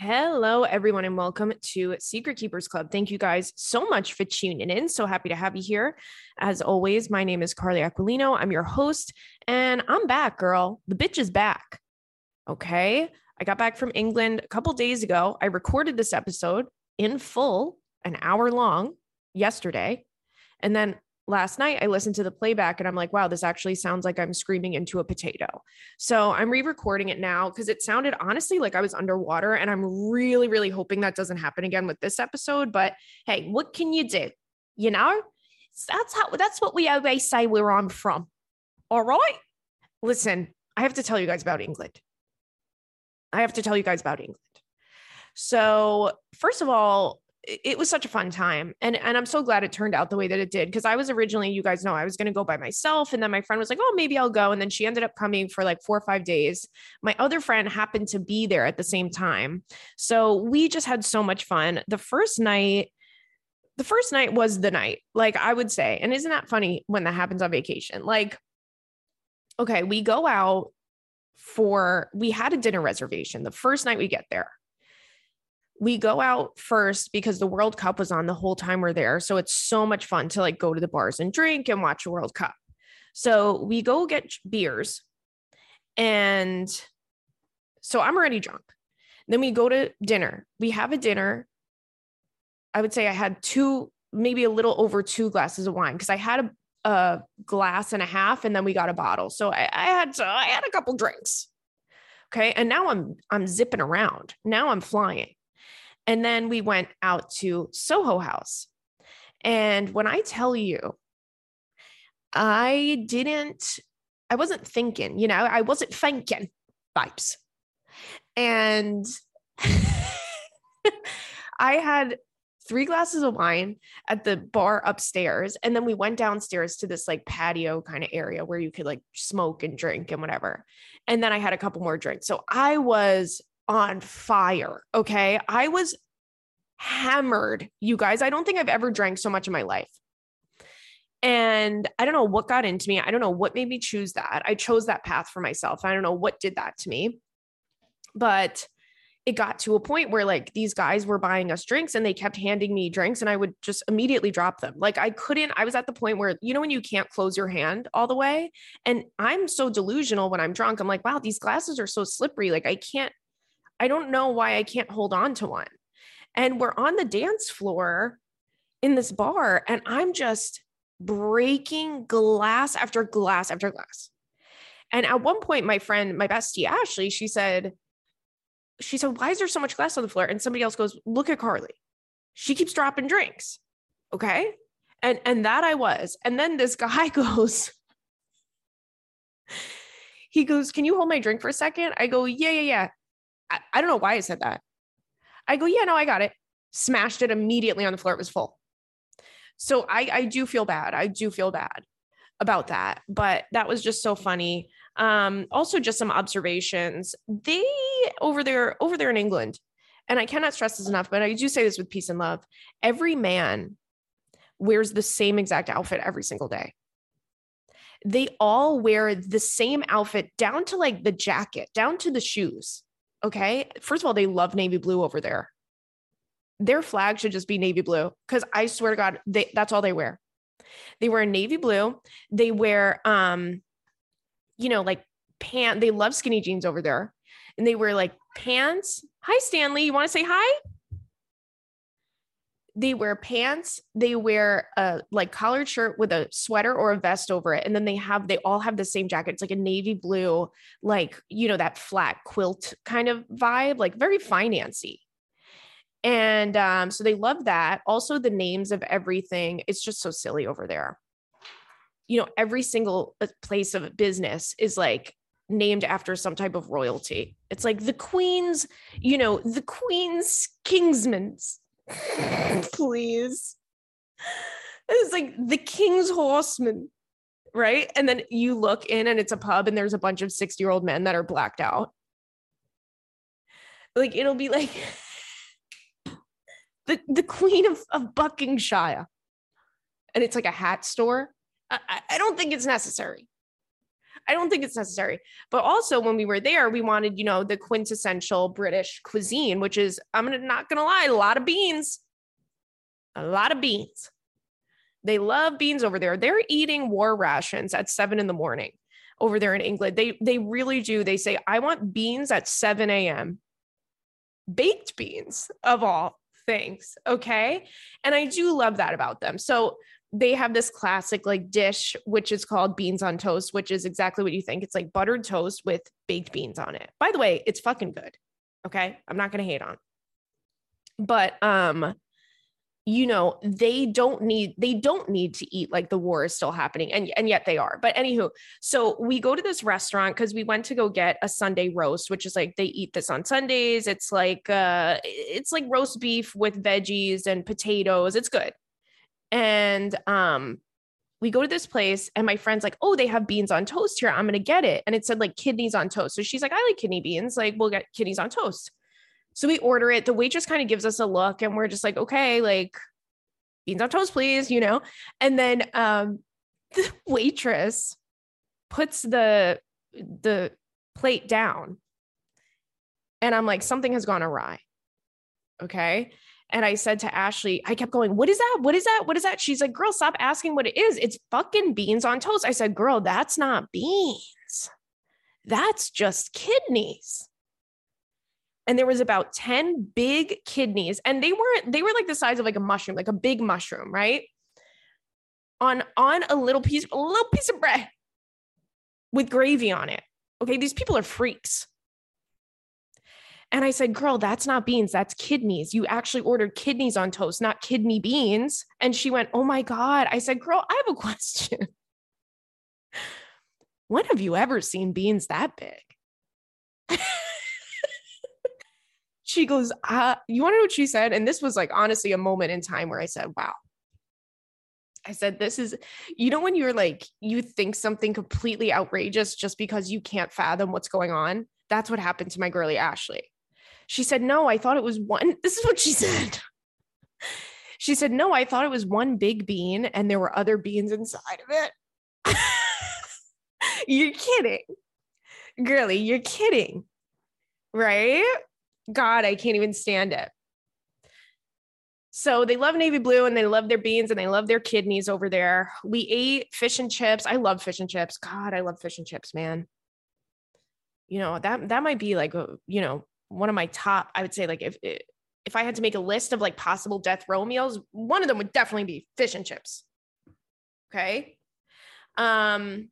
Hello, everyone, and welcome to Secret Keepers Club. Thank you guys so much for tuning in. So happy to have you here. As always, my name is Carly Aquilino. I'm your host, and I'm back, girl. The bitch is back. Okay. I got back from England a couple days ago. I recorded this episode in full, an hour long, yesterday. And then last night I listened to the playback and I'm like, wow, this actually sounds like I'm screaming into a potato. So I'm re recording it now because it sounded honestly like I was underwater. And I'm really, really hoping that doesn't happen again with this episode. But hey, what can you do? You know, that's how, that's what we always say where I'm from. All right. Listen, I have to tell you guys about England. I have to tell you guys about England. So, first of all, it was such a fun time and and I'm so glad it turned out the way that it did because I was originally you guys know I was going to go by myself and then my friend was like oh maybe I'll go and then she ended up coming for like 4 or 5 days. My other friend happened to be there at the same time. So we just had so much fun. The first night the first night was the night like I would say and isn't that funny when that happens on vacation? Like okay we go out for we had a dinner reservation the first night we get there we go out first because the World Cup was on the whole time we're there. So it's so much fun to like go to the bars and drink and watch a World Cup. So we go get beers. And so I'm already drunk. Then we go to dinner. We have a dinner. I would say I had two, maybe a little over two glasses of wine because I had a, a, glass and a half and then we got a bottle. So I, I had I had a couple drinks. Okay. And now I'm I'm zipping around. Now I'm flying. And then we went out to Soho House. And when I tell you, I didn't, I wasn't thinking, you know, I wasn't thinking vibes. And I had three glasses of wine at the bar upstairs. And then we went downstairs to this like patio kind of area where you could like smoke and drink and whatever. And then I had a couple more drinks. So I was on fire. Okay. I was hammered, you guys. I don't think I've ever drank so much in my life. And I don't know what got into me. I don't know what made me choose that. I chose that path for myself. I don't know what did that to me. But it got to a point where like these guys were buying us drinks and they kept handing me drinks and I would just immediately drop them. Like I couldn't, I was at the point where, you know, when you can't close your hand all the way. And I'm so delusional when I'm drunk. I'm like, wow, these glasses are so slippery. Like I can't I don't know why I can't hold on to one. And we're on the dance floor in this bar, and I'm just breaking glass after glass after glass. And at one point, my friend, my bestie Ashley, she said, she said, why is there so much glass on the floor? And somebody else goes, look at Carly. She keeps dropping drinks. Okay. And and that I was. And then this guy goes, he goes, Can you hold my drink for a second? I go, Yeah, yeah, yeah. I, I don't know why I said that. I go, yeah, no, I got it. Smashed it immediately on the floor. It was full. So I, I do feel bad. I do feel bad about that, but that was just so funny. Um, also just some observations. They over there, over there in England, and I cannot stress this enough, but I do say this with peace and love. Every man wears the same exact outfit every single day. They all wear the same outfit down to like the jacket, down to the shoes. Okay. First of all, they love navy blue over there. Their flag should just be navy blue because I swear to God, they, that's all they wear. They wear navy blue. They wear, um, you know, like pant. They love skinny jeans over there, and they wear like pants. Hi, Stanley. You want to say hi? They wear pants they wear a like collared shirt with a sweater or a vest over it and then they have they all have the same jacket. It's like a navy blue like you know that flat quilt kind of vibe like very financy. And um, so they love that. Also the names of everything it's just so silly over there. You know every single uh, place of business is like named after some type of royalty. It's like the queen's you know the queen's kingsman's Please. It's like the King's Horseman, right? And then you look in and it's a pub and there's a bunch of 60 year old men that are blacked out. Like it'll be like the, the Queen of, of Buckinghamshire. And it's like a hat store. I, I don't think it's necessary. I don't think it's necessary. But also when we were there, we wanted, you know, the quintessential British cuisine, which is, I'm not gonna lie, a lot of beans. A lot of beans. They love beans over there. They're eating war rations at seven in the morning over there in England. They they really do. They say, I want beans at 7 a.m. Baked beans of all things. Okay. And I do love that about them. So they have this classic like dish, which is called beans on toast, which is exactly what you think. It's like buttered toast with baked beans on it. By the way, it's fucking good. Okay. I'm not going to hate on. But, um, you know they don't need they don't need to eat like the war is still happening and and yet they are but anywho so we go to this restaurant because we went to go get a sunday roast which is like they eat this on sundays it's like uh it's like roast beef with veggies and potatoes it's good and um we go to this place and my friend's like oh they have beans on toast here i'm gonna get it and it said like kidneys on toast so she's like i like kidney beans like we'll get kidneys on toast so we order it. The waitress kind of gives us a look and we're just like, okay, like beans on toast, please, you know? And then um the waitress puts the the plate down. And I'm like, something has gone awry. Okay. And I said to Ashley, I kept going, What is that? What is that? What is that? She's like, Girl, stop asking what it is. It's fucking beans on toast. I said, Girl, that's not beans. That's just kidneys and there was about 10 big kidneys and they weren't they were like the size of like a mushroom like a big mushroom right on on a little piece a little piece of bread with gravy on it okay these people are freaks and i said girl that's not beans that's kidneys you actually ordered kidneys on toast not kidney beans and she went oh my god i said girl i have a question when have you ever seen beans that big she goes, uh, you want to know what she said? And this was like honestly a moment in time where I said, wow. I said, this is, you know, when you're like, you think something completely outrageous just because you can't fathom what's going on. That's what happened to my girly Ashley. She said, no, I thought it was one. This is what she said. she said, no, I thought it was one big bean and there were other beans inside of it. you're kidding. Girly, you're kidding. Right? God, I can't even stand it. So they love navy blue and they love their beans and they love their kidneys over there. We ate fish and chips. I love fish and chips. God, I love fish and chips, man. You know, that that might be like you know, one of my top, I would say like if if I had to make a list of like possible death row meals, one of them would definitely be fish and chips. Okay? Um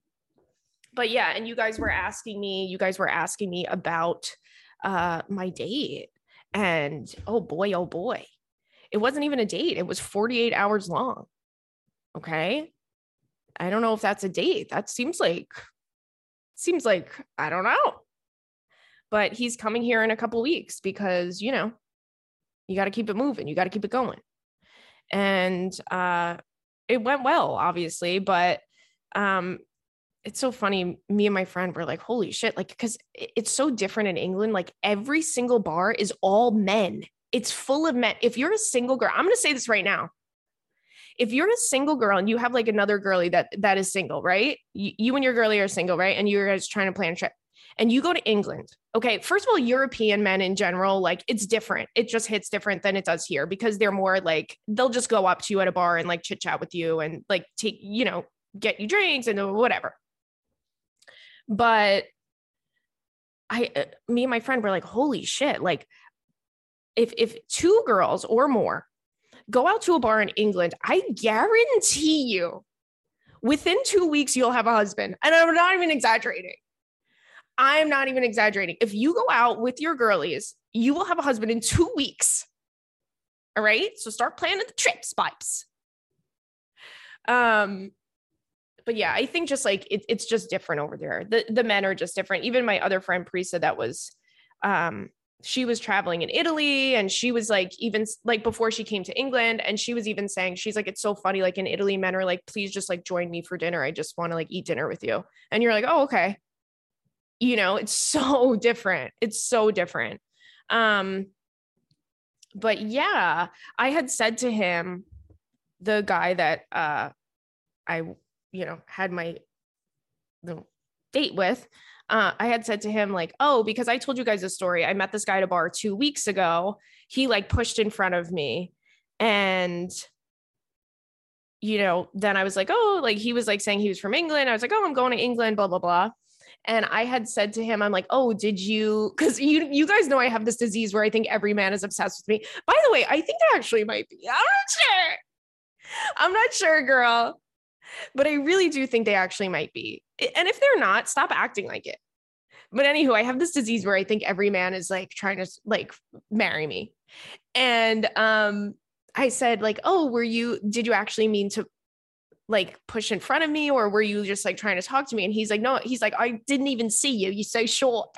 but yeah, and you guys were asking me, you guys were asking me about uh, my date. And oh boy, oh boy, it wasn't even a date. It was 48 hours long. Okay. I don't know if that's a date. That seems like, seems like, I don't know. But he's coming here in a couple weeks because, you know, you got to keep it moving. You got to keep it going. And uh, it went well, obviously, but um, it's so funny. Me and my friend were like, holy shit. Like, because it's so different in England. Like, every single bar is all men, it's full of men. If you're a single girl, I'm going to say this right now. If you're a single girl and you have like another girlie that that is single, right? You, you and your girlie are single, right? And you're guys trying to plan a trip and you go to England. Okay, first of all, European men in general, like it's different. It just hits different than it does here because they're more like they'll just go up to you at a bar and like chit chat with you and like take, you know, get you drinks and whatever. But I, uh, me and my friend were like, holy shit. Like, if, if two girls or more go out to a bar in England, I guarantee you within two weeks, you'll have a husband. And I'm not even exaggerating. I'm not even exaggerating. If you go out with your girlies, you will have a husband in two weeks. All right. So start planning the trips, pipes. Um, but yeah, I think just like it, it's just different over there. The the men are just different. Even my other friend Prisa that was um she was traveling in Italy and she was like even like before she came to England and she was even saying she's like it's so funny like in Italy men are like please just like join me for dinner I just want to like eat dinner with you and you're like oh okay you know it's so different it's so different um but yeah I had said to him the guy that uh I you know, had my the date with, uh, I had said to him, like, oh, because I told you guys a story. I met this guy at a bar two weeks ago. He like pushed in front of me. And, you know, then I was like, oh, like he was like saying he was from England. I was like, oh, I'm going to England, blah, blah, blah. And I had said to him, I'm like, oh, did you? Because you you guys know I have this disease where I think every man is obsessed with me. By the way, I think I actually might be. I'm not sure. I'm not sure, girl. But I really do think they actually might be. And if they're not, stop acting like it. But anywho, I have this disease where I think every man is like trying to like marry me. And um I said like, "Oh, were you did you actually mean to like push in front of me or were you just like trying to talk to me?" And he's like, "No, he's like, I didn't even see you. You're so short."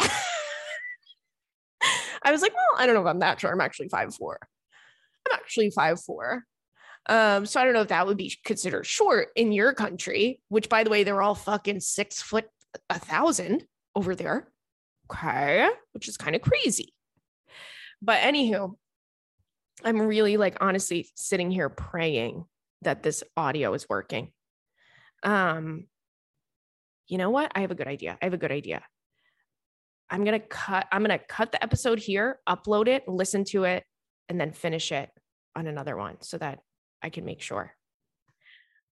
I was like, "Well, I don't know if I'm that short. I'm actually five four. I'm actually five four. Um, so I don't know if that would be considered short in your country, which by the way, they're all fucking six foot a thousand over there. Okay. Which is kind of crazy. But anywho, I'm really like honestly sitting here praying that this audio is working. Um, you know what? I have a good idea. I have a good idea. I'm going to cut I'm going to cut the episode here, upload it, listen to it, and then finish it on another one so that I can make sure.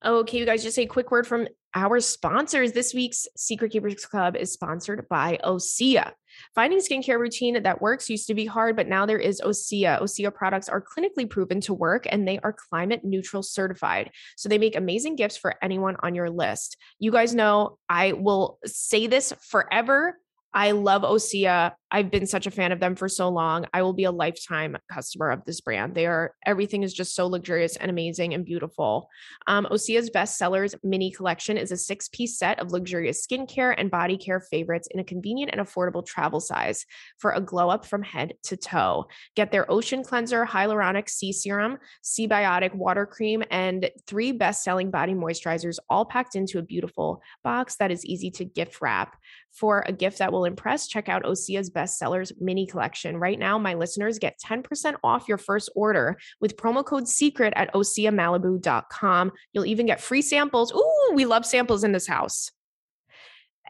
Oh, okay, you guys, just a quick word from our sponsors. This week's Secret Keepers Club is sponsored by Osea. Finding skincare routine that works used to be hard, but now there is Osea. Osea products are clinically proven to work and they are climate neutral certified. So they make amazing gifts for anyone on your list. You guys know I will say this forever I love Osea. I've been such a fan of them for so long. I will be a lifetime customer of this brand. They are everything is just so luxurious and amazing and beautiful. Um, Osea's best sellers mini collection is a six piece set of luxurious skincare and body care favorites in a convenient and affordable travel size for a glow up from head to toe. Get their ocean cleanser, hyaluronic sea serum, Seabiotic water cream, and three best selling body moisturizers all packed into a beautiful box that is easy to gift wrap. For a gift that will impress, check out Osea's bestsellers mini collection. Right now, my listeners get 10% off your first order with promo code SECRET at OseaMalibu.com. You'll even get free samples. Ooh, we love samples in this house.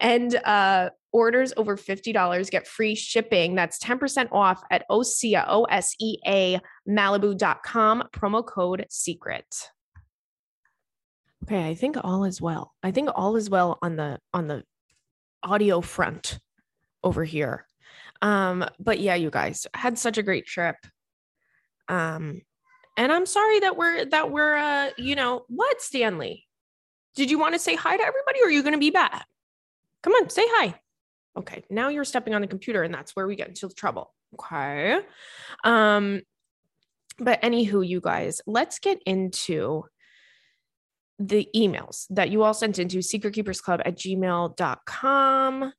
And uh, orders over $50 get free shipping. That's 10% off at Osea, O S E A, Malibu.com, promo code SECRET. Okay, I think all is well. I think all is well on the on the audio front over here. Um, but yeah, you guys had such a great trip. Um, and I'm sorry that we're that we're uh, you know, what Stanley? Did you want to say hi to everybody or are you gonna be back? Come on, say hi. Okay, now you're stepping on the computer, and that's where we get into trouble. Okay. Um, but anywho, you guys, let's get into the emails that you all sent into secretkeepersclub at gmail.com.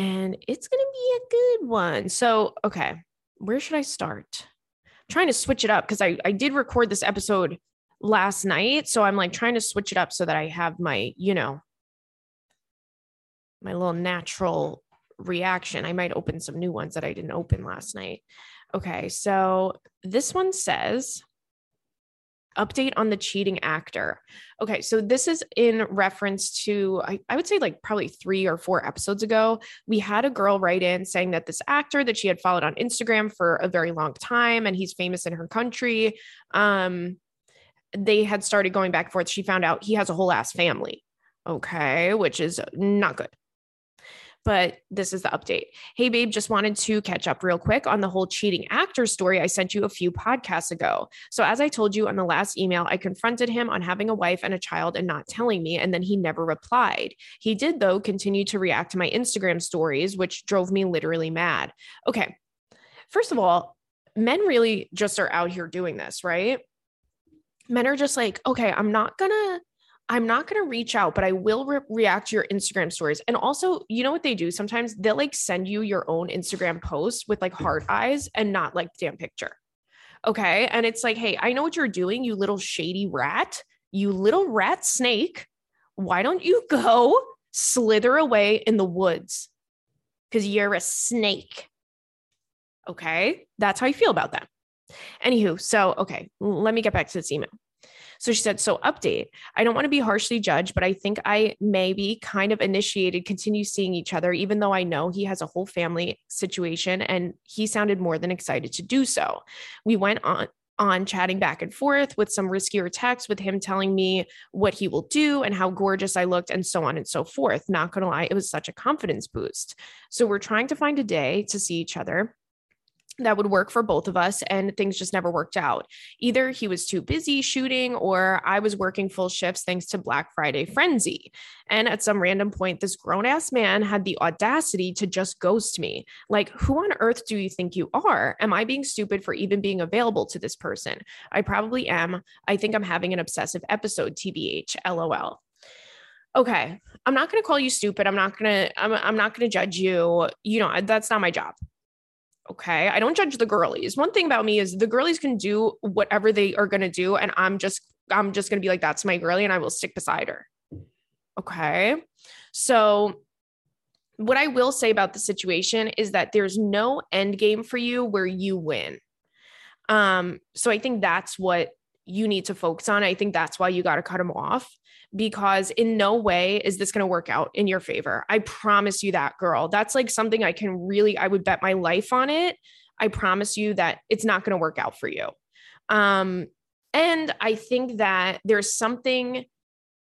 And it's going to be a good one. So, okay, where should I start? I'm trying to switch it up because I, I did record this episode last night. So I'm like trying to switch it up so that I have my, you know, my little natural reaction. I might open some new ones that I didn't open last night. Okay, so this one says, update on the cheating actor. Okay, so this is in reference to, I, I, would say, like probably three or four episodes ago. We had a girl write in saying that this actor that she had followed on Instagram for a very long time and he's famous in her country. Um, they had started going back and forth. She found out he has a whole ass family. Okay, which is not good but this is the update. Hey, babe, just wanted to catch up real quick on the whole cheating actor story I sent you a few podcasts ago. So, as I told you on the last email, I confronted him on having a wife and a child and not telling me, and then he never replied. He did, though, continue to react to my Instagram stories, which drove me literally mad. Okay. First of all, men really just are out here doing this, right? Men are just like, okay, I'm not gonna I'm not going to reach out, but I will re- react to your Instagram stories. And also, you know what they do? Sometimes they'll like send you your own Instagram post with like heart mm-hmm. eyes and not like the damn picture. Okay. And it's like, hey, I know what you're doing, you little shady rat, you little rat snake. Why don't you go slither away in the woods? Because you're a snake. Okay. That's how you feel about them. Anywho, so, okay, let me get back to this email. So she said, So update. I don't want to be harshly judged, but I think I maybe kind of initiated continue seeing each other, even though I know he has a whole family situation and he sounded more than excited to do so. We went on on chatting back and forth with some riskier texts with him telling me what he will do and how gorgeous I looked and so on and so forth. Not going to lie, it was such a confidence boost. So we're trying to find a day to see each other that would work for both of us and things just never worked out. Either he was too busy shooting or I was working full shifts thanks to Black Friday frenzy. And at some random point this grown-ass man had the audacity to just ghost me. Like who on earth do you think you are? Am I being stupid for even being available to this person? I probably am. I think I'm having an obsessive episode tbh lol. Okay, I'm not going to call you stupid. I'm not going to I'm, I'm not going to judge you. You know, that's not my job. Okay. I don't judge the girlies. One thing about me is the girlies can do whatever they are going to do. And I'm just, I'm just going to be like, that's my girlie and I will stick beside her. Okay. So, what I will say about the situation is that there's no end game for you where you win. Um, so I think that's what you need to focus on. I think that's why you got to cut them off because in no way is this going to work out in your favor. I promise you that, girl. That's like something I can really, I would bet my life on it. I promise you that it's not going to work out for you. Um, and I think that there's something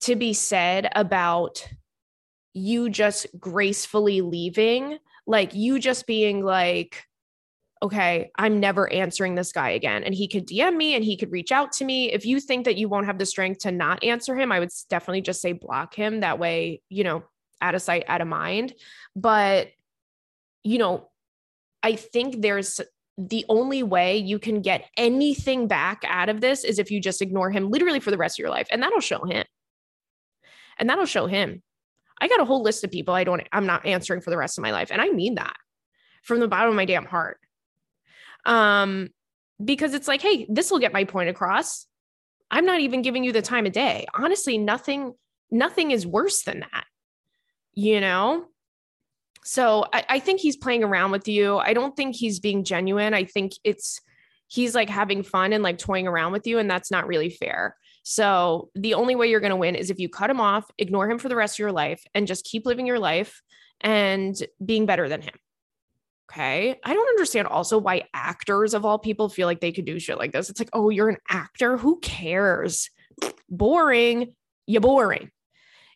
to be said about you just gracefully leaving, like you just being like, okay, I'm never answering this guy again. And he could DM me and he could reach out to me. If you think that you won't have the strength to not answer him, I would definitely just say block him. That way, you know, out of sight, out of mind. But, you know, I think there's the only way you can get anything back out of this is if you just ignore him literally for the rest of your life. And that'll show him. And that'll show him. I got a whole list of people I don't, I'm not answering for the rest of my life. And I mean that from the bottom of my damn heart. Um, because it's like, hey, this will get my point across. I'm not even giving you the time of day. Honestly, nothing, nothing is worse than that, you know? So I, I think he's playing around with you. I don't think he's being genuine. I think it's he's like having fun and like toying around with you, and that's not really fair. So the only way you're going to win is if you cut him off, ignore him for the rest of your life, and just keep living your life and being better than him. Okay. I don't understand also why actors of all people feel like they could do shit like this. It's like, oh, you're an actor. Who cares? boring. You're boring.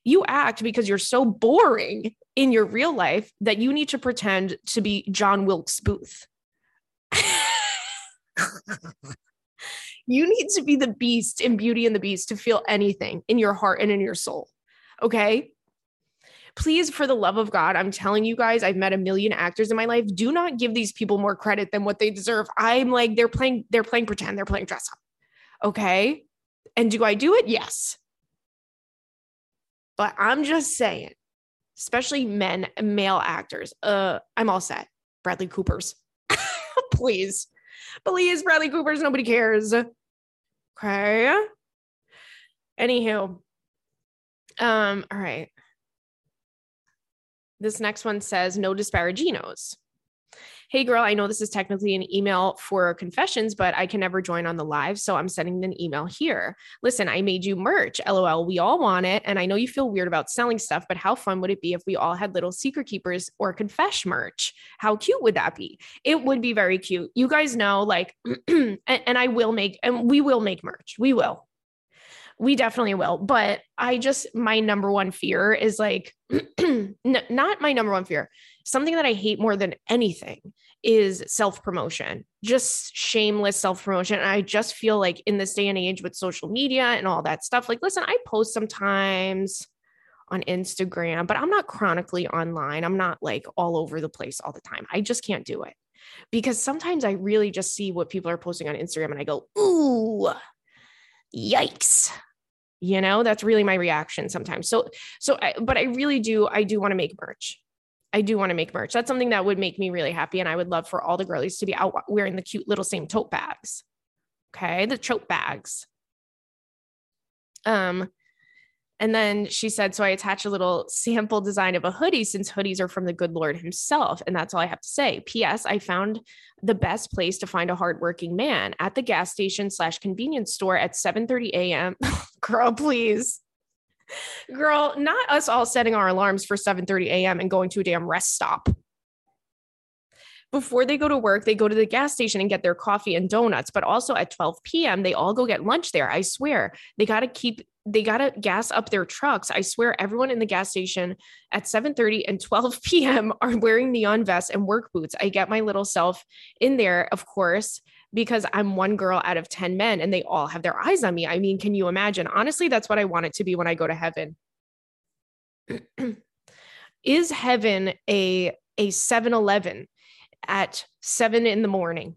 You act because you're so boring in your real life that you need to pretend to be John Wilkes Booth. you need to be the beast in Beauty and the Beast to feel anything in your heart and in your soul. Okay please, for the love of God, I'm telling you guys, I've met a million actors in my life. Do not give these people more credit than what they deserve. I'm like, they're playing, they're playing pretend, they're playing dress up. Okay. And do I do it? Yes. But I'm just saying, especially men, male actors, uh, I'm all set. Bradley Cooper's. please. Please, Bradley Cooper's, nobody cares. Okay. Anywho. Um, all right. This next one says no disparaginos. Hey girl, I know this is technically an email for confessions, but I can never join on the live. So I'm sending an email here. Listen, I made you merch. LOL. We all want it. And I know you feel weird about selling stuff, but how fun would it be if we all had little secret keepers or confess merch? How cute would that be? It would be very cute. You guys know, like, and, and I will make, and we will make merch. We will we definitely will. But I just, my number one fear is like, not my number one fear. Something that I hate more than anything is self promotion, just shameless self promotion. I just feel like in this day and age with social media and all that stuff, like, listen, I post sometimes on Instagram, but I'm not chronically online. I'm not like all over the place all the time. I just can't do it because sometimes I really just see what people are posting on Instagram and I go, ooh, yikes you know that's really my reaction sometimes. So so I, but i really do i do want to make merch. I do want to make merch. That's something that would make me really happy and i would love for all the girlies to be out wearing the cute little same tote bags okay? The tote bags. Um And then she said, So I attached a little sample design of a hoodie since hoodies are from the good Lord himself. And that's all I have to say. P.S. I found the best place to find a hardworking man at the gas station slash convenience store at 7 30 a.m. Girl, please. Girl, not us all setting our alarms for 7 30 a.m. and going to a damn rest stop. Before they go to work, they go to the gas station and get their coffee and donuts. But also at 12 p.m., they all go get lunch there. I swear. They got to keep they got to gas up their trucks. I swear everyone in the gas station at 7:30 and 12 p.m. are wearing neon vests and work boots. I get my little self in there, of course, because I'm one girl out of 10 men and they all have their eyes on me. I mean, can you imagine? Honestly, that's what I want it to be when I go to heaven. Is heaven a a 7-Eleven at 7 in the morning?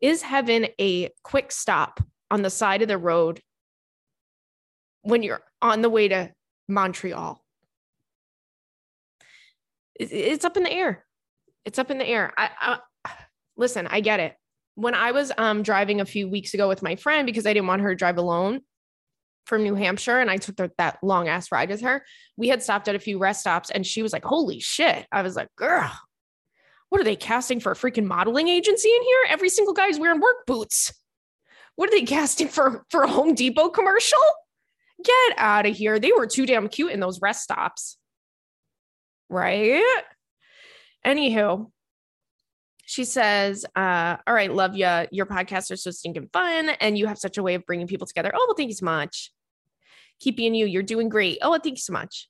Is heaven a quick stop on the side of the road when you're on the way to Montreal. It's up in the air. It's up in the air. I, I listen, I get it. When I was um, driving a few weeks ago with my friend because I didn't want her to drive alone from New Hampshire and I took the, that long ass ride with her, we had stopped at a few rest stops and she was like, Holy shit. I was like, Girl, what are they casting for a freaking modeling agency in here? Every single guy's wearing work boots. What are they casting for for a Home Depot commercial? Get out of here. They were too damn cute in those rest stops. Right? Anywho, she says, uh, All right, love you. Your podcasts are so stinking fun. And you have such a way of bringing people together. Oh, well, thank you so much. Keep being you. You're doing great. Oh, well, thank you so much.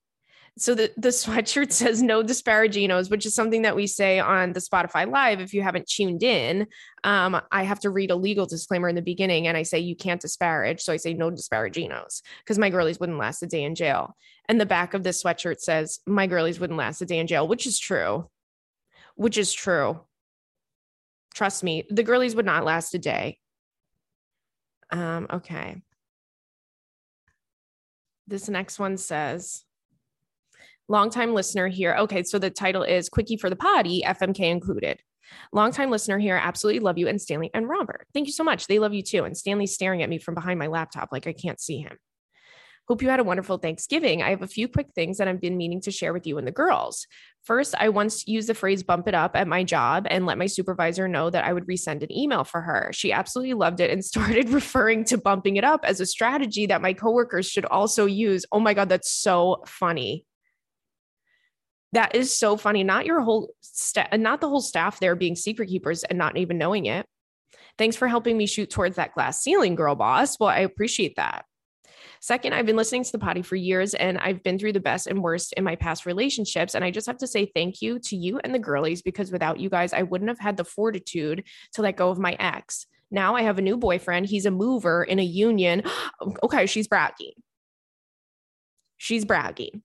So the, the sweatshirt says no disparaginos, which is something that we say on the Spotify Live. If you haven't tuned in, um, I have to read a legal disclaimer in the beginning and I say you can't disparage. So I say no disparaginos because my girlies wouldn't last a day in jail. And the back of this sweatshirt says my girlies wouldn't last a day in jail, which is true. Which is true. Trust me, the girlies would not last a day. Um, okay. This next one says, Longtime listener here. Okay, so the title is Quickie for the Potty, FMK included. Longtime listener here. Absolutely love you. And Stanley and Robert. Thank you so much. They love you too. And Stanley's staring at me from behind my laptop like I can't see him. Hope you had a wonderful Thanksgiving. I have a few quick things that I've been meaning to share with you and the girls. First, I once used the phrase bump it up at my job and let my supervisor know that I would resend an email for her. She absolutely loved it and started referring to bumping it up as a strategy that my coworkers should also use. Oh my God, that's so funny. That is so funny. Not your whole staff, not the whole staff there being secret keepers and not even knowing it. Thanks for helping me shoot towards that glass ceiling, girl boss. Well, I appreciate that. Second, I've been listening to the potty for years and I've been through the best and worst in my past relationships. And I just have to say thank you to you and the girlies because without you guys, I wouldn't have had the fortitude to let go of my ex. Now I have a new boyfriend. He's a mover in a union. okay, she's bragging. She's bragging.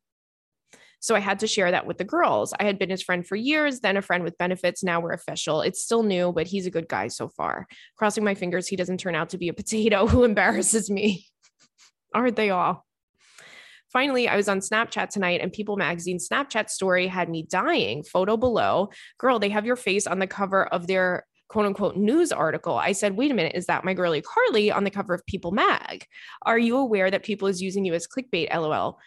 So I had to share that with the girls. I had been his friend for years, then a friend with benefits. Now we're official. It's still new, but he's a good guy so far. Crossing my fingers, he doesn't turn out to be a potato who embarrasses me. Aren't they all? Finally, I was on Snapchat tonight and People Magazine Snapchat story had me dying. Photo below. Girl, they have your face on the cover of their quote unquote news article. I said, wait a minute, is that my girly Carly on the cover of People Mag? Are you aware that people is using you as clickbait? LOL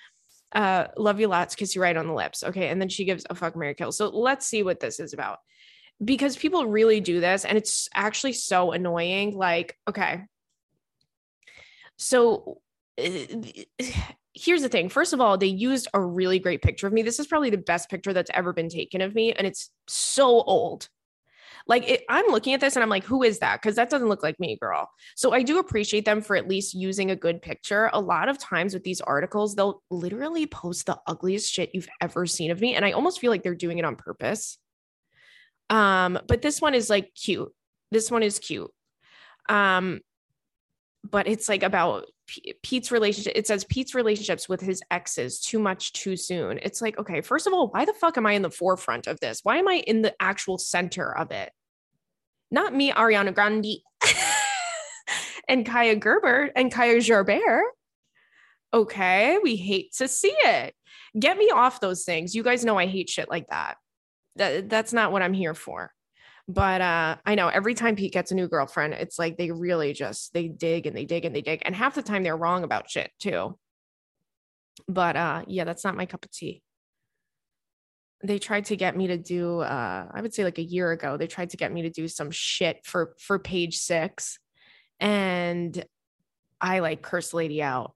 uh love you lots kiss you right on the lips. Okay. And then she gives a fuck mary kill. So let's see what this is about. Because people really do this and it's actually so annoying. Like okay. So uh, here's the thing. First of all they used a really great picture of me. This is probably the best picture that's ever been taken of me. And it's so old like it, I'm looking at this and I'm like, who is that? Because that doesn't look like me, girl. So I do appreciate them for at least using a good picture. A lot of times with these articles, they'll literally post the ugliest shit you've ever seen of me. And I almost feel like they're doing it on purpose. Um, but this one is like cute. This one is cute. Um, but it's like about Pete's relationship. It says Pete's relationships with his exes too much too soon. It's like, okay, first of all, why the fuck am I in the forefront of this? Why am I in the actual center of it? Not me, Ariana Grande, and Kaia Gerber and Kaia Gerber. Okay, we hate to see it. Get me off those things. You guys know I hate shit like that. That that's not what I'm here for. But uh, I know every time Pete gets a new girlfriend, it's like they really just they dig and they dig and they dig, and half the time they're wrong about shit too. But uh yeah, that's not my cup of tea. They tried to get me to do uh I would say like a year ago, they tried to get me to do some shit for for page 6 and I like cursed lady out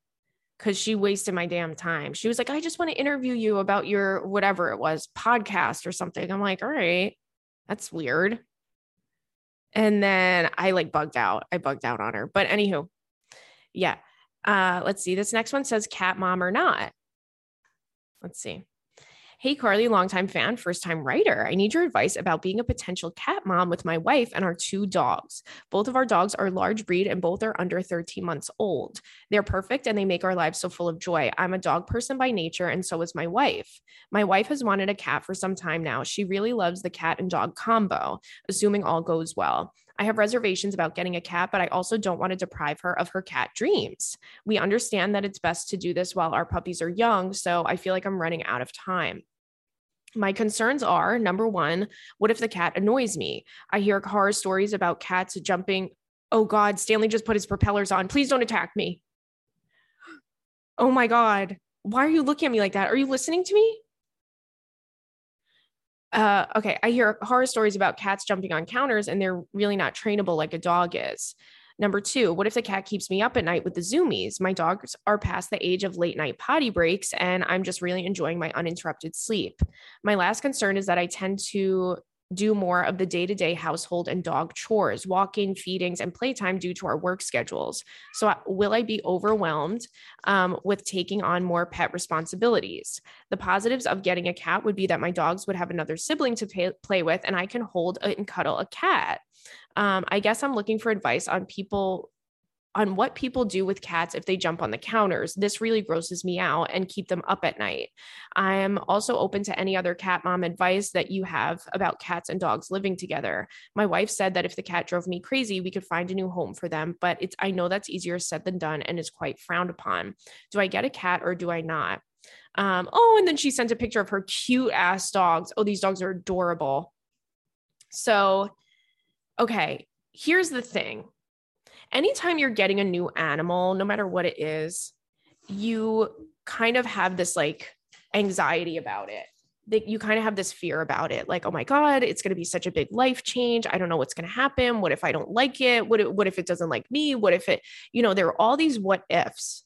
because she wasted my damn time. She was like, I just want to interview you about your whatever it was, podcast or something. I'm like, all right, that's weird. And then I like bugged out. I bugged out on her. But anywho, yeah. Uh, let's see. This next one says cat mom or not. Let's see. Hey, Carly, longtime fan, first time writer. I need your advice about being a potential cat mom with my wife and our two dogs. Both of our dogs are large breed and both are under 13 months old. They're perfect and they make our lives so full of joy. I'm a dog person by nature, and so is my wife. My wife has wanted a cat for some time now. She really loves the cat and dog combo, assuming all goes well. I have reservations about getting a cat, but I also don't want to deprive her of her cat dreams. We understand that it's best to do this while our puppies are young, so I feel like I'm running out of time. My concerns are number one, what if the cat annoys me? I hear horror stories about cats jumping. Oh God, Stanley just put his propellers on. Please don't attack me. Oh my God. Why are you looking at me like that? Are you listening to me? Uh, okay, I hear horror stories about cats jumping on counters and they're really not trainable like a dog is. Number two, what if the cat keeps me up at night with the zoomies? My dogs are past the age of late night potty breaks, and I'm just really enjoying my uninterrupted sleep. My last concern is that I tend to do more of the day to day household and dog chores, walking, feedings, and playtime due to our work schedules. So, uh, will I be overwhelmed um, with taking on more pet responsibilities? The positives of getting a cat would be that my dogs would have another sibling to pay, play with, and I can hold and cuddle a cat. Um, I guess I'm looking for advice on people on what people do with cats if they jump on the counters. This really grosses me out and keep them up at night. I'm also open to any other cat mom advice that you have about cats and dogs living together. My wife said that if the cat drove me crazy, we could find a new home for them, but it's I know that's easier said than done and is quite frowned upon. Do I get a cat or do I not? Um, oh, and then she sent a picture of her cute ass dogs. Oh, these dogs are adorable. So, okay, here's the thing anytime you're getting a new animal, no matter what it is, you kind of have this like anxiety about it. That you kind of have this fear about it, like, oh my God, it's going to be such a big life change. I don't know what's going to happen. What if I don't like it? What if, what if it doesn't like me? What if it, you know, there are all these what ifs.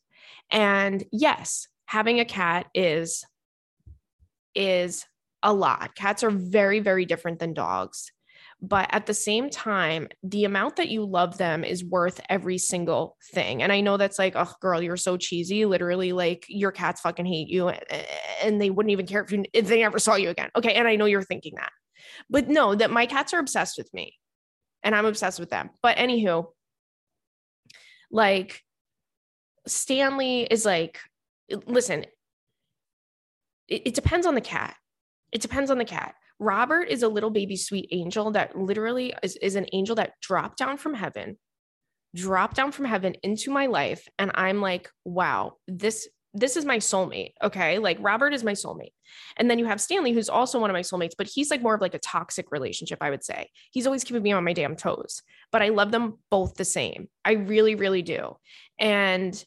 And yes, having a cat is is a lot. Cats are very, very different than dogs. But at the same time, the amount that you love them is worth every single thing. And I know that's like, oh, girl, you're so cheesy. Literally, like your cats fucking hate you and they wouldn't even care if, you, if they never saw you again. Okay. And I know you're thinking that. But no, that my cats are obsessed with me and I'm obsessed with them. But anywho, like Stanley is like, listen, it, it depends on the cat. It depends on the cat. Robert is a little baby sweet angel that literally is, is an angel that dropped down from heaven, dropped down from heaven into my life. And I'm like, wow, this this is my soulmate. Okay. Like Robert is my soulmate. And then you have Stanley, who's also one of my soulmates, but he's like more of like a toxic relationship, I would say. He's always keeping me on my damn toes, but I love them both the same. I really, really do. And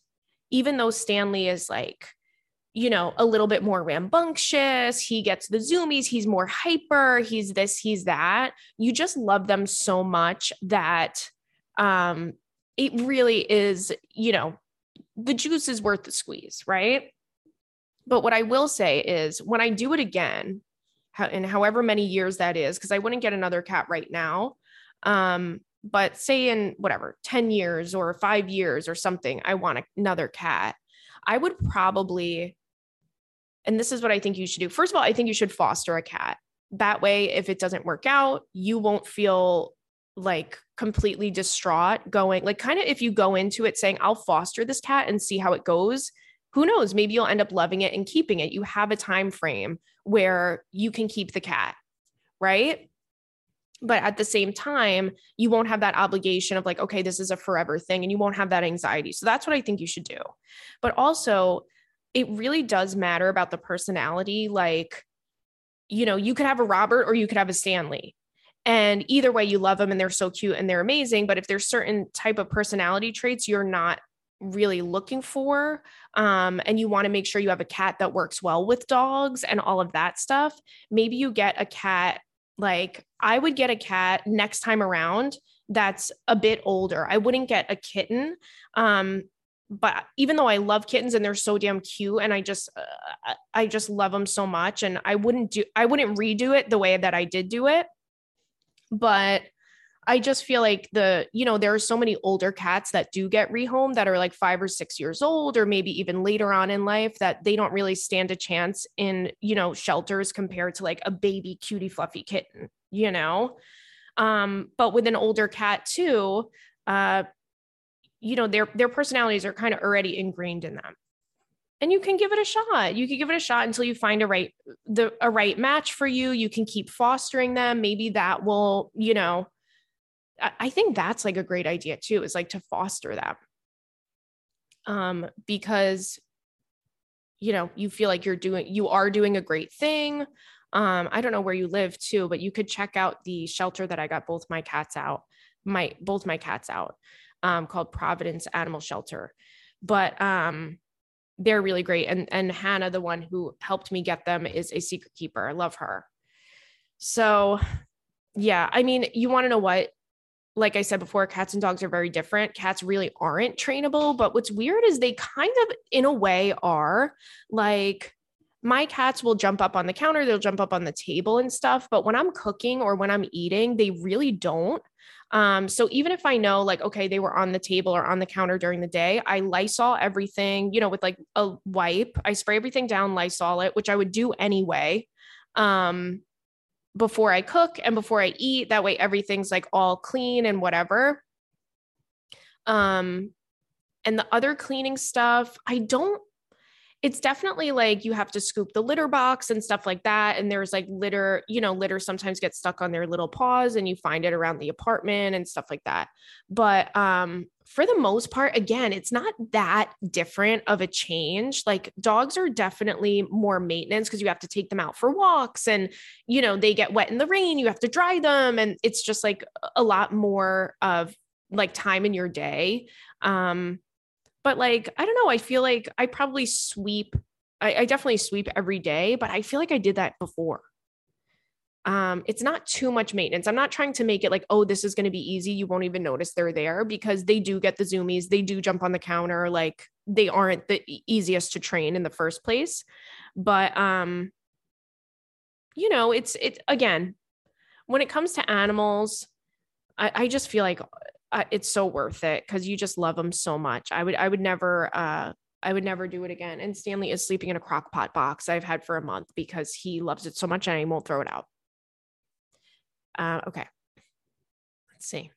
even though Stanley is like you know, a little bit more rambunctious. He gets the zoomies. He's more hyper. He's this, he's that. You just love them so much that um, it really is, you know, the juice is worth the squeeze, right? But what I will say is when I do it again, and however many years that is, because I wouldn't get another cat right now. Um, but say in whatever 10 years or five years or something, I want another cat. I would probably and this is what I think you should do. First of all, I think you should foster a cat. That way, if it doesn't work out, you won't feel like completely distraught going, like, kind of if you go into it saying, I'll foster this cat and see how it goes. Who knows? Maybe you'll end up loving it and keeping it. You have a time frame where you can keep the cat, right? But at the same time, you won't have that obligation of like, okay, this is a forever thing, and you won't have that anxiety. So that's what I think you should do. But also, it really does matter about the personality. Like, you know, you could have a Robert or you could have a Stanley. And either way, you love them and they're so cute and they're amazing. But if there's certain type of personality traits you're not really looking for um, and you want to make sure you have a cat that works well with dogs and all of that stuff maybe you get a cat like i would get a cat next time around that's a bit older i wouldn't get a kitten um, but even though i love kittens and they're so damn cute and i just uh, i just love them so much and i wouldn't do i wouldn't redo it the way that i did do it but I just feel like the, you know, there are so many older cats that do get rehomed that are like five or six years old, or maybe even later on in life that they don't really stand a chance in, you know, shelters compared to like a baby cutie fluffy kitten, you know? Um, but with an older cat too, uh, you know, their their personalities are kind of already ingrained in them. And you can give it a shot. You can give it a shot until you find a right the a right match for you. You can keep fostering them. Maybe that will, you know, I think that's like a great idea too, is like to foster them. Um, because you know, you feel like you're doing you are doing a great thing. Um, I don't know where you live too, but you could check out the shelter that I got both my cats out, my both my cats out, um, called Providence Animal Shelter. But um they're really great. And and Hannah, the one who helped me get them, is a secret keeper. I love her. So yeah, I mean, you want to know what? like I said before, cats and dogs are very different. Cats really aren't trainable, but what's weird is they kind of, in a way, are like my cats will jump up on the counter, they'll jump up on the table and stuff. But when I'm cooking or when I'm eating, they really don't. Um, so even if I know, like, okay, they were on the table or on the counter during the day, I Lysol everything, you know, with like a wipe. I spray everything down, Lysol it, which I would do anyway. Um, before I cook and before I eat. That way everything's like all clean and whatever. Um, and the other cleaning stuff, I don't it's definitely like you have to scoop the litter box and stuff like that. And there's like litter, you know, litter sometimes gets stuck on their little paws and you find it around the apartment and stuff like that. But um, for the most part, again, it's not that different of a change. Like dogs are definitely more maintenance because you have to take them out for walks and, you know, they get wet in the rain, you have to dry them. And it's just like a lot more of like time in your day. Um, but like, I don't know. I feel like I probably sweep, I, I definitely sweep every day, but I feel like I did that before. Um, it's not too much maintenance. I'm not trying to make it like, oh, this is going to be easy. You won't even notice they're there because they do get the zoomies. They do jump on the counter. Like they aren't the easiest to train in the first place. But, um, you know, it's, it again, when it comes to animals, I, I just feel like uh, it's so worth it because you just love them so much. I would I would never uh I would never do it again. And Stanley is sleeping in a crock pot box I've had for a month because he loves it so much and he won't throw it out. Uh, okay. Let's see.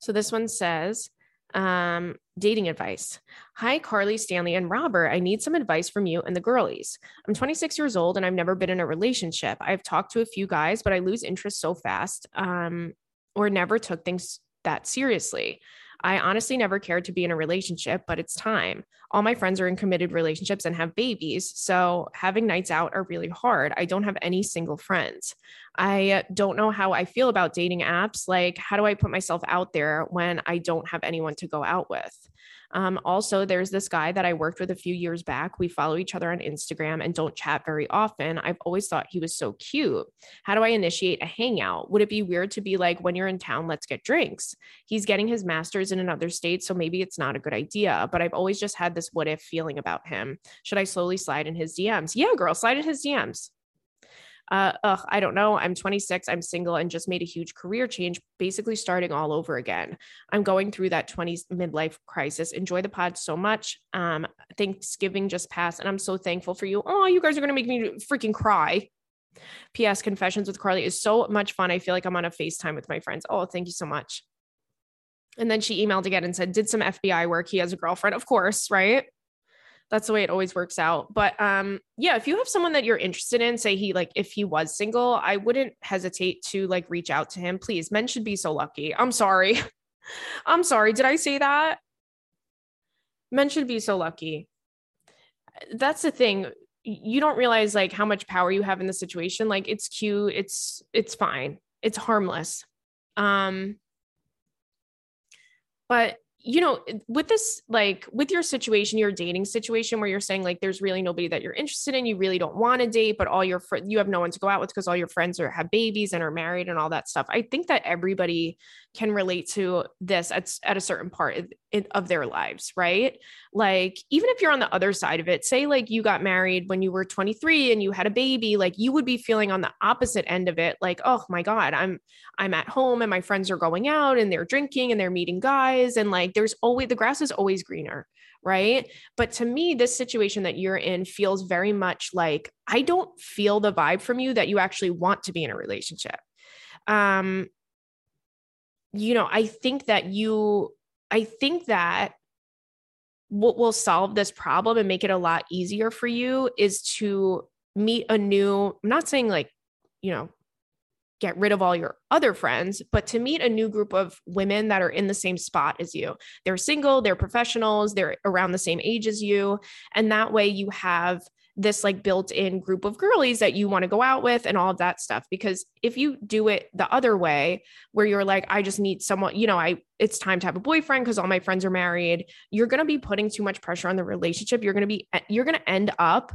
So this one says, um, dating advice. Hi, Carly, Stanley, and Robert. I need some advice from you and the girlies. I'm 26 years old and I've never been in a relationship. I've talked to a few guys, but I lose interest so fast. Um, or never took things that seriously. I honestly never cared to be in a relationship, but it's time. All my friends are in committed relationships and have babies. So having nights out are really hard. I don't have any single friends. I don't know how I feel about dating apps. Like, how do I put myself out there when I don't have anyone to go out with? Um, also, there's this guy that I worked with a few years back. We follow each other on Instagram and don't chat very often. I've always thought he was so cute. How do I initiate a hangout? Would it be weird to be like, when you're in town, let's get drinks? He's getting his master's in another state, so maybe it's not a good idea, but I've always just had this what if feeling about him. Should I slowly slide in his DMs? Yeah, girl, slide in his DMs uh, ugh, I don't know. I'm 26, I'm single, and just made a huge career change, basically starting all over again. I'm going through that 20s midlife crisis. Enjoy the pod so much. Um, Thanksgiving just passed, and I'm so thankful for you. Oh, you guys are going to make me freaking cry. P.S. Confessions with Carly is so much fun. I feel like I'm on a FaceTime with my friends. Oh, thank you so much. And then she emailed again and said, Did some FBI work. He has a girlfriend, of course, right? That's the way it always works out. But um, yeah, if you have someone that you're interested in, say he like if he was single, I wouldn't hesitate to like reach out to him. Please, men should be so lucky. I'm sorry. I'm sorry. Did I say that? Men should be so lucky. That's the thing. You don't realize like how much power you have in the situation. Like it's cute, it's it's fine. It's harmless. Um but you know, with this, like with your situation, your dating situation where you're saying like there's really nobody that you're interested in, you really don't want to date, but all your you have no one to go out with because all your friends are have babies and are married and all that stuff. I think that everybody can relate to this at, at a certain part of, of their lives, right? Like, even if you're on the other side of it, say like you got married when you were 23 and you had a baby, like you would be feeling on the opposite end of it, like, oh my God, I'm I'm at home and my friends are going out and they're drinking and they're meeting guys. And like there's always the grass is always greener. Right. But to me, this situation that you're in feels very much like I don't feel the vibe from you that you actually want to be in a relationship. Um, you know, I think that you, I think that what will solve this problem and make it a lot easier for you is to meet a new, I'm not saying like, you know, get rid of all your other friends, but to meet a new group of women that are in the same spot as you. They're single, they're professionals, they're around the same age as you. And that way you have this like built in group of girlies that you want to go out with and all of that stuff. Because if you do it the other way, where you're like, I just need someone, you know, I, it's time to have a boyfriend because all my friends are married, you're going to be putting too much pressure on the relationship. You're going to be, you're going to end up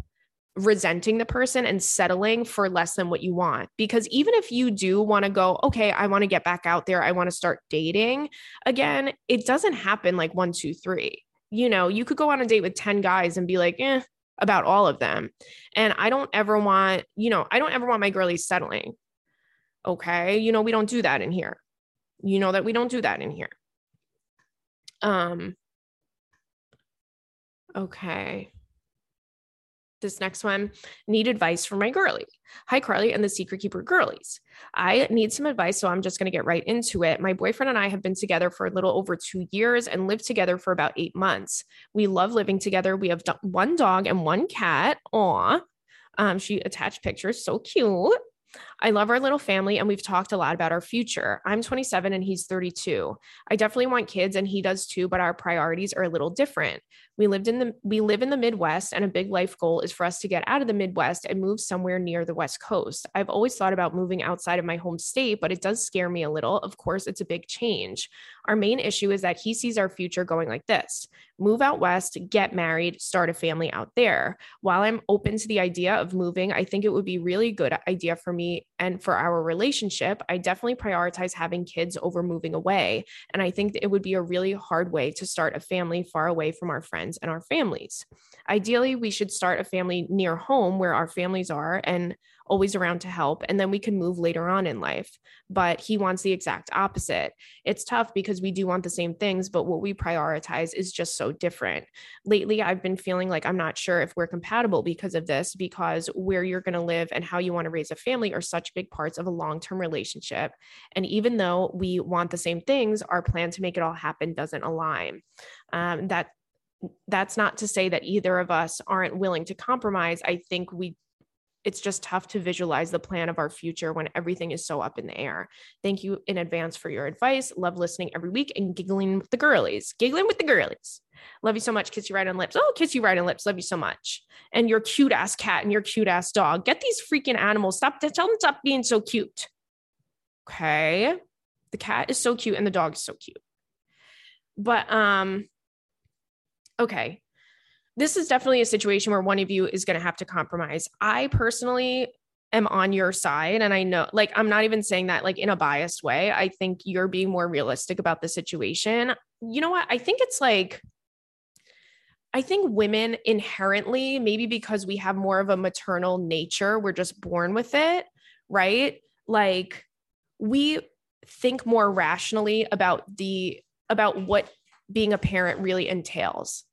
resenting the person and settling for less than what you want. Because even if you do want to go, okay, I want to get back out there, I want to start dating again, it doesn't happen like one, two, three. You know, you could go on a date with 10 guys and be like, eh, about all of them. And I don't ever want, you know, I don't ever want my girlies settling. Okay. You know, we don't do that in here. You know that we don't do that in here. Um, okay. This next one need advice from my girly. Hi, Carly and the Secret Keeper girlies. I need some advice, so I'm just going to get right into it. My boyfriend and I have been together for a little over two years and lived together for about eight months. We love living together. We have one dog and one cat. Aw. Um, she attached pictures, so cute. I love our little family and we've talked a lot about our future. I'm 27 and he's 32. I definitely want kids and he does too, but our priorities are a little different. We lived in the we live in the Midwest and a big life goal is for us to get out of the Midwest and move somewhere near the West Coast. I've always thought about moving outside of my home state, but it does scare me a little. Of course, it's a big change. Our main issue is that he sees our future going like this. Move out west, get married, start a family out there. While I'm open to the idea of moving, I think it would be really good idea for me and for our relationship. I definitely prioritize having kids over moving away, and I think it would be a really hard way to start a family far away from our friends and our families. Ideally, we should start a family near home where our families are and always around to help. And then we can move later on in life. But he wants the exact opposite. It's tough because we do want the same things, but what we prioritize is just so different. Lately, I've been feeling like I'm not sure if we're compatible because of this, because where you're going to live and how you want to raise a family are such big parts of a long term relationship. And even though we want the same things, our plan to make it all happen doesn't align. Um, that that's not to say that either of us aren't willing to compromise. I think we it's just tough to visualize the plan of our future when everything is so up in the air. Thank you in advance for your advice. Love listening every week and giggling with the girlies. Giggling with the girlies. Love you so much. Kiss you right on lips. Oh, kiss you right on lips. Love you so much. And your cute ass cat and your cute ass dog. Get these freaking animals. Stop. Tell them stop being so cute. Okay. The cat is so cute and the dog is so cute. But um, okay, this is definitely a situation where one of you is going to have to compromise. I personally am on your side and I know like I'm not even saying that like in a biased way. I think you're being more realistic about the situation. You know what? I think it's like I think women inherently, maybe because we have more of a maternal nature, we're just born with it, right? Like we think more rationally about the about what being a parent really entails.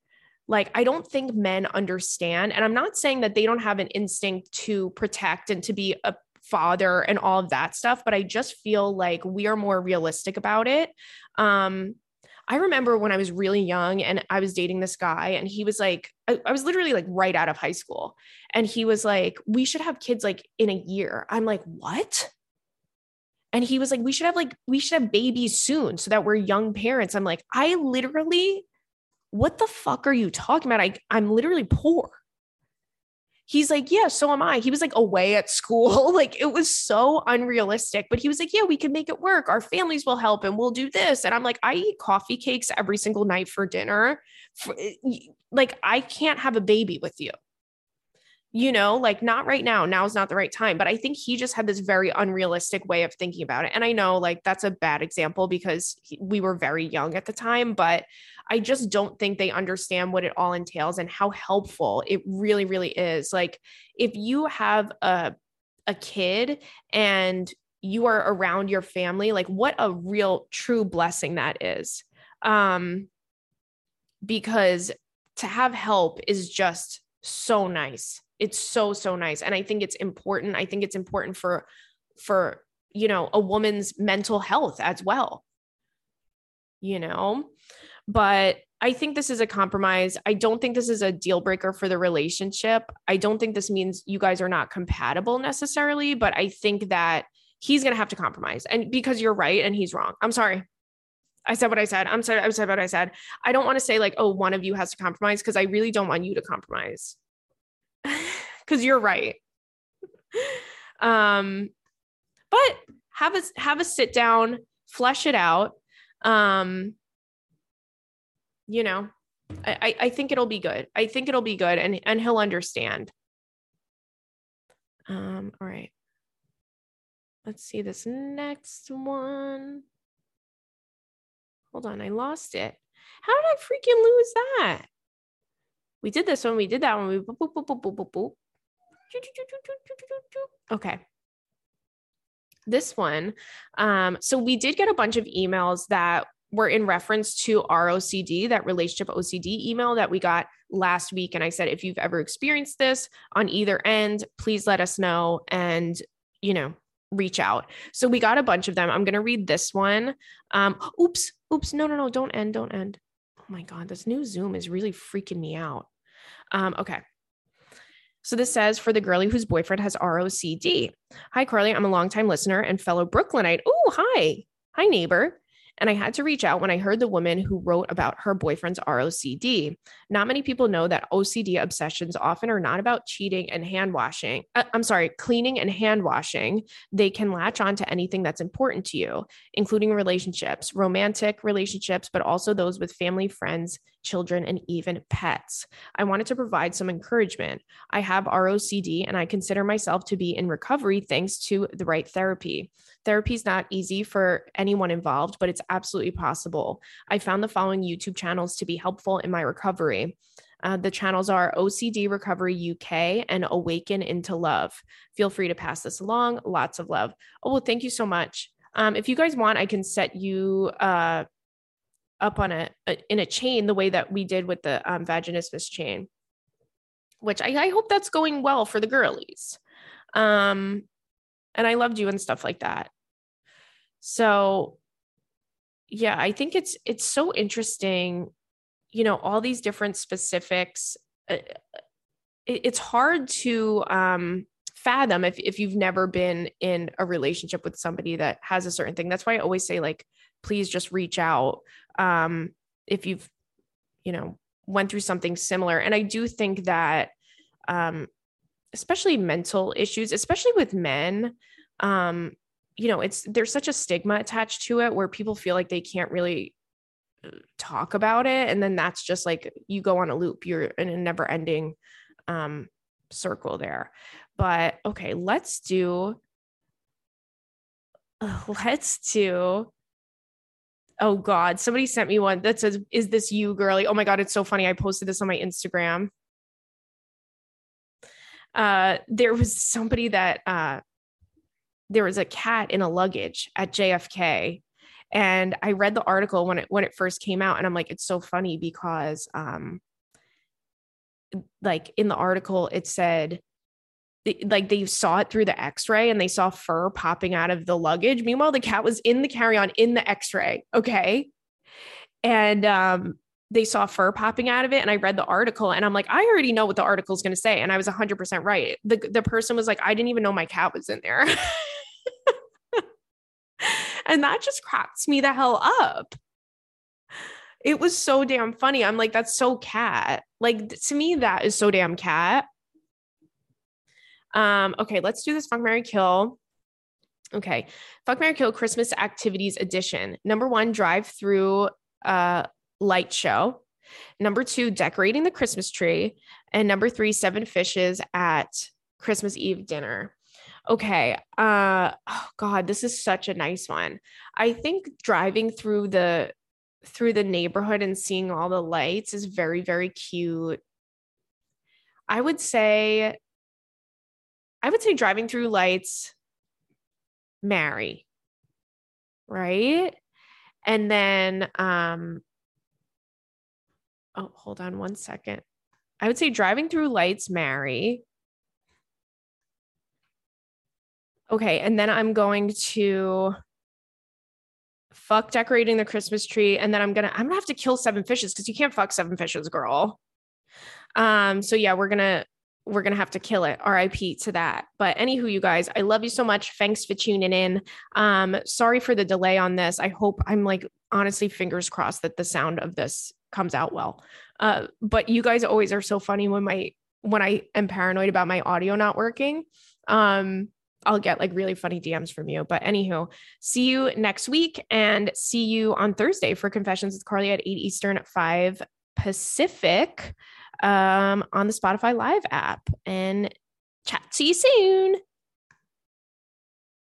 Like, I don't think men understand. And I'm not saying that they don't have an instinct to protect and to be a father and all of that stuff, but I just feel like we are more realistic about it. Um, I remember when I was really young and I was dating this guy, and he was like, I, I, was literally like right out of high school. And he was like, We should have kids like in a year. I'm like, What? And he was like, We should have like, we should have babies soon so that we're young parents. I'm like, I literally what the fuck are you talking about? I, I'm literally poor. he's like, Yeah, so am I. He was like away at school. like it was so unrealistic, but he was like, Yeah, we can make it work. Our families will help and we'll do this. And I'm like, I eat coffee cakes every single night for dinner. Eh, like, I can't have a baby with you. You know, like not right now. Now is not the right time. But I think he just had this very unrealistic way of thinking about it. And I know like that's a bad example because he, we were very young at the time, but I just don't think they understand what it all entails and how helpful it really, really is. Like if you have a a kid and you are around your family, like what a real true blessing that is. Um because to have help is just so nice. It's so so nice and I think it's important. I think it's important for for you know a woman's mental health as well. You know? but I think this is a compromise. I don't think this is a deal breaker for the relationship. I don't think this means you guys are not compatible necessarily, but I think that he's going to have to compromise. And because you're right and he's wrong. I'm sorry. I said what I said. I'm sorry. I said what I said. I don't want to say like, oh, one of you has to compromise because I really don't want you to compromise. Cause you're right. um, but have a have a sit down, flesh it out. Um, you know, I, I think it'll be good. I think it'll be good and, and he'll understand. Um, all right. Let's see this next one. Hold on, I lost it. How did I freaking lose that? We did this one, we did that one. We boop, boop, boop, boop, boop, boop, boop. Okay. This one. Um, so we did get a bunch of emails that were in reference to ROCD, that relationship OCD email that we got last week. And I said, if you've ever experienced this on either end, please let us know and, you know, reach out. So we got a bunch of them. I'm going to read this one. Um, oops, oops. No, no, no. Don't end. Don't end. Oh my God. This new Zoom is really freaking me out. Um, okay. So this says for the girlie whose boyfriend has ROCD. Hi, Carly. I'm a longtime listener and fellow Brooklynite. Oh, hi. Hi, neighbor. And I had to reach out when I heard the woman who wrote about her boyfriend's ROCD. Not many people know that OCD obsessions often are not about cheating and hand washing. Uh, I'm sorry, cleaning and hand washing. They can latch on to anything that's important to you, including relationships, romantic relationships, but also those with family, friends, children, and even pets. I wanted to provide some encouragement. I have ROCD and I consider myself to be in recovery thanks to the right therapy. Therapy is not easy for anyone involved, but it's absolutely possible. I found the following YouTube channels to be helpful in my recovery. Uh, the channels are OCD Recovery UK and Awaken into Love. Feel free to pass this along. Lots of love. Oh, well, thank you so much. Um, if you guys want, I can set you uh, up on a, a, in a chain the way that we did with the um, vaginismus chain, which I, I hope that's going well for the girlies. Um, and I loved you and stuff like that. So yeah, I think it's it's so interesting, you know, all these different specifics. Uh, it's hard to um fathom if if you've never been in a relationship with somebody that has a certain thing. That's why I always say like please just reach out um if you've you know went through something similar. And I do think that um especially mental issues, especially with men, um you know it's there's such a stigma attached to it where people feel like they can't really uh, talk about it and then that's just like you go on a loop you're in a never ending um circle there but okay let's do let's do oh god. Somebody sent me one that says is this you girly? Oh my god. It's so funny. I posted this on my instagram. Uh there was somebody that uh there was a cat in a luggage at JFK. And I read the article when it when it first came out, and I'm like, it's so funny because um like in the article it said like they saw it through the x-ray and they saw fur popping out of the luggage meanwhile the cat was in the carry-on in the x-ray okay and um they saw fur popping out of it and i read the article and i'm like i already know what the article is going to say and i was 100% right the, the person was like i didn't even know my cat was in there And that just cracks me the hell up. It was so damn funny. I'm like, that's so cat. Like to me, that is so damn cat. Um, okay, let's do this fuck Mary Kill. Okay. Fuck Mary Kill Christmas Activities Edition. Number one, drive through uh light show. Number two, decorating the Christmas tree. And number three, seven fishes at Christmas Eve dinner. Okay. Uh oh god, this is such a nice one. I think driving through the through the neighborhood and seeing all the lights is very very cute. I would say I would say driving through lights marry. Right? And then um oh, hold on one second. I would say driving through lights marry. Okay, and then I'm going to fuck decorating the Christmas tree, and then I'm gonna I'm gonna have to kill seven fishes because you can't fuck seven fishes, girl. Um, so yeah, we're gonna we're gonna have to kill it. RIP to that. But anywho, you guys, I love you so much. Thanks for tuning in. Um, sorry for the delay on this. I hope I'm like honestly fingers crossed that the sound of this comes out well. Uh, but you guys always are so funny when my when I am paranoid about my audio not working. Um, I'll get like really funny DMs from you. But anywho, see you next week and see you on Thursday for Confessions with Carly at 8 Eastern at 5 Pacific um, on the Spotify Live app. And chat to you soon.